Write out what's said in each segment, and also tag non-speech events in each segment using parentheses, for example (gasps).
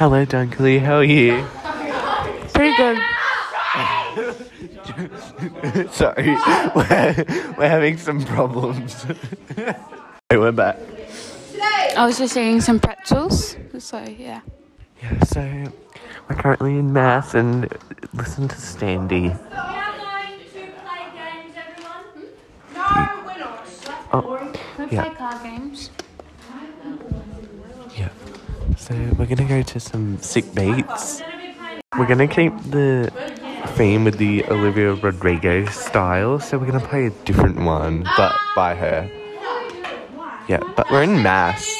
Hello, Dunkley. How are you? Pretty good. (laughs) Sorry, we're, we're having some problems. (laughs) hey, we're back. I was just eating some pretzels. So, yeah. Yeah, so we're currently in math and listen to Standy. We are going to play games, everyone. No, we're not. Oh, We Yeah. play card games. yeah. So we're gonna go to some sick beats. We're gonna keep the theme with the Olivia Rodrigo style, so we're gonna play a different one, but by her. Yeah, but we're in mass.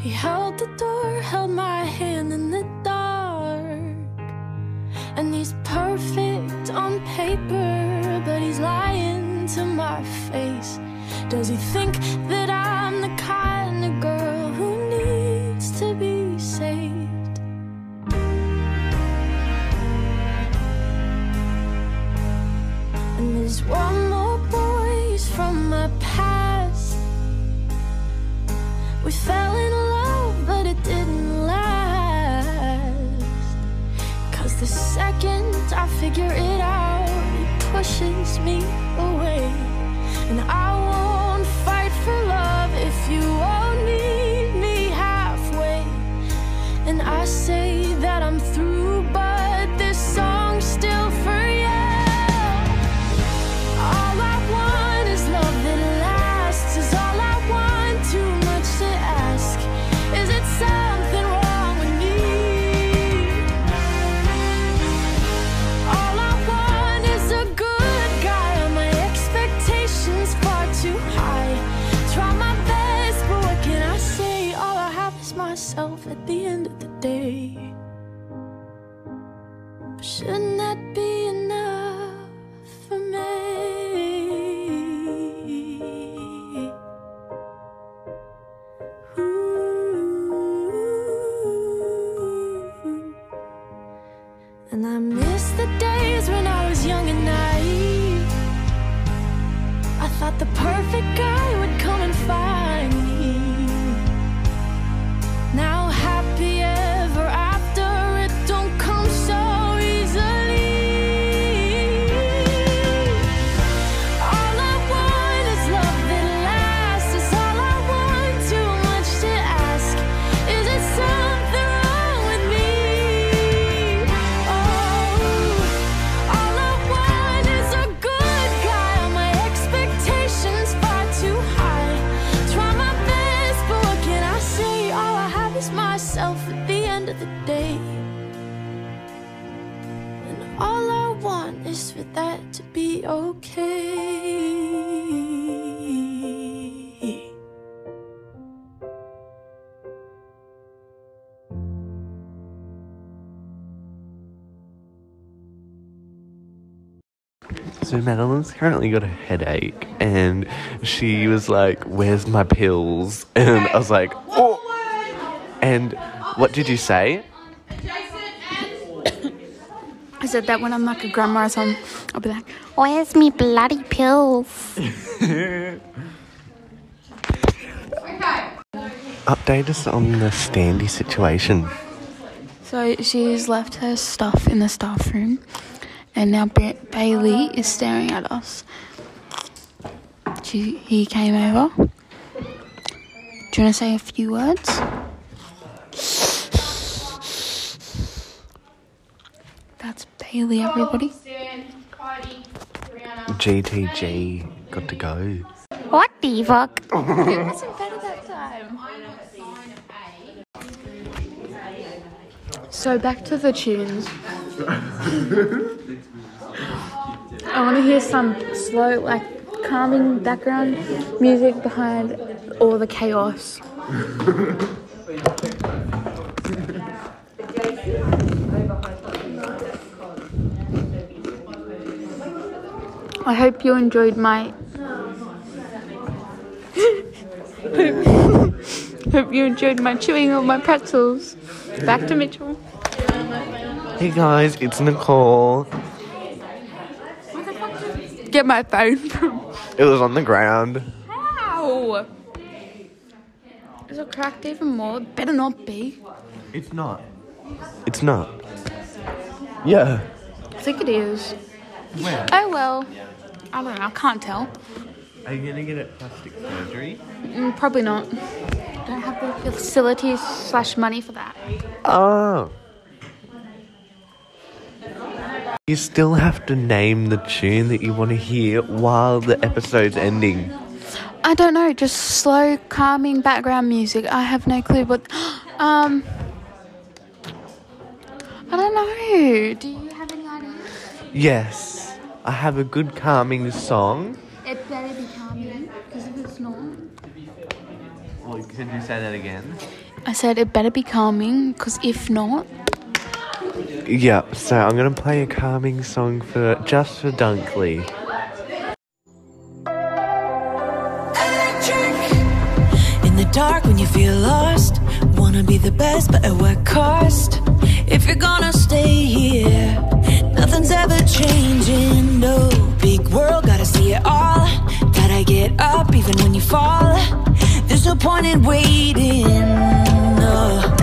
He held the door, held my hand in the dark. And he's perfect on paper, but he's lying to my face. Does he think that I'm the kind of girl who needs to be saved? And there's one more boy from my past. We fell in love, it didn't last. Cause the second I figure it out, it pushes me shouldn't that be enough is for that to be okay. So Madeline's currently got a headache, and she was like, "Where's my pills?" (laughs) And I was like, "Oh." And what did you say? I said that when I'm like a grandma or something, I'll be like, Where's me bloody pills? Update us on the Standy situation. So she's left her stuff in the staff room, and now ba- Bailey is staring at us. She, he came over. Do you want to say a few words? That's Bailey, everybody. GTG got to go. What the fuck? (laughs) it wasn't better that time. So back to the tunes. I want to hear some slow, like calming background music behind all the chaos. (laughs) I hope you enjoyed my. hope (laughs) hope you enjoyed my chewing of my pretzels. Back to Mitchell. Hey guys, it's Nicole. Get my phone from. It was on the ground. Ow! Is it cracked even more? It better not be. It's not. It's not. Yeah. I think it is. Where? Oh well. I don't know. I can't tell. Are you gonna get a plastic surgery? Mm, probably not. I Don't have the facilities slash money for that. Oh. You still have to name the tune that you want to hear while the episode's ending. I don't know. Just slow, calming background music. I have no clue what. (gasps) Um. I don't know. Do you have any ideas? Yes, I have a good calming song. It better be calming, because if it's not. Well, can you say that again? I said it better be calming, because if not. Yeah, so I'm gonna play a calming song for just for Dunkley. In the dark when you feel lost Wanna be the best but at what cost If you're gonna stay here Nothing's ever changing, even when you fall. There's no point in waiting, no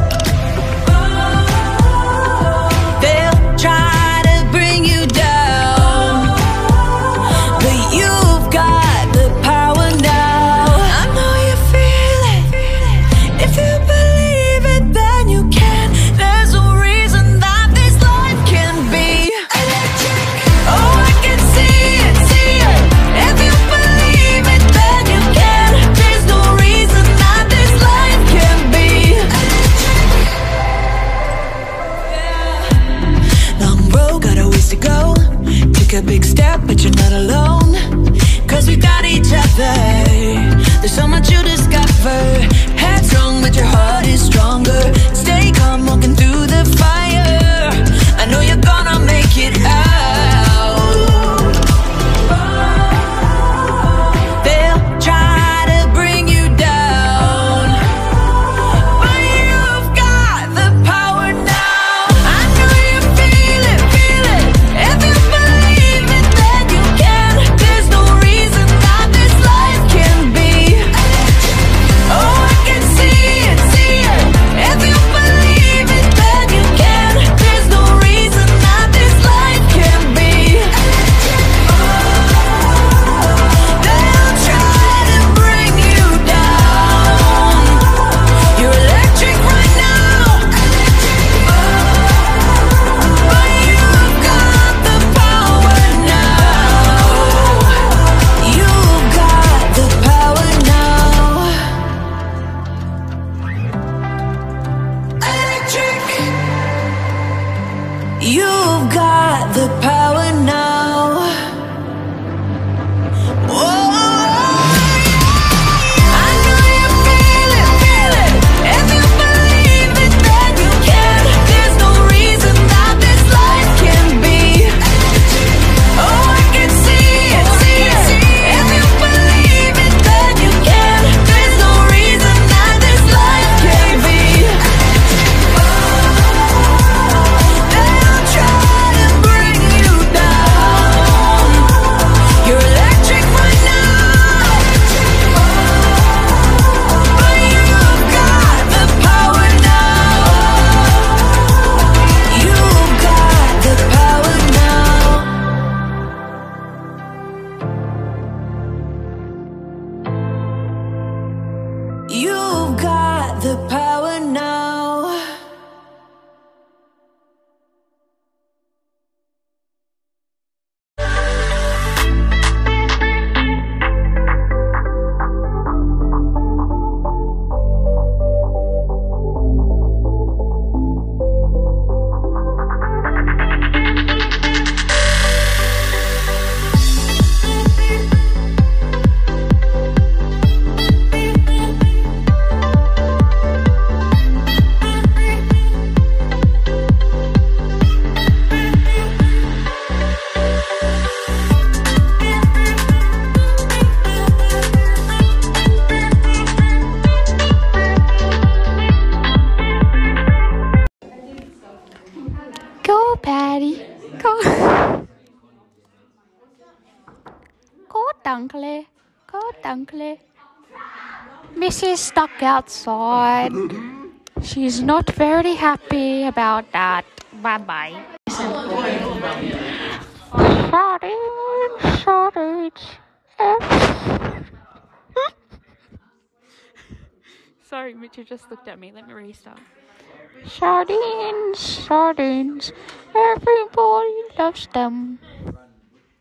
You've got the power uncle. Missy's stuck outside. She's not very happy about that. Bye bye. Sardines, sardines. Sorry, Mitchell just looked at me. Let me restart. Sardines, sardines. Everybody loves them.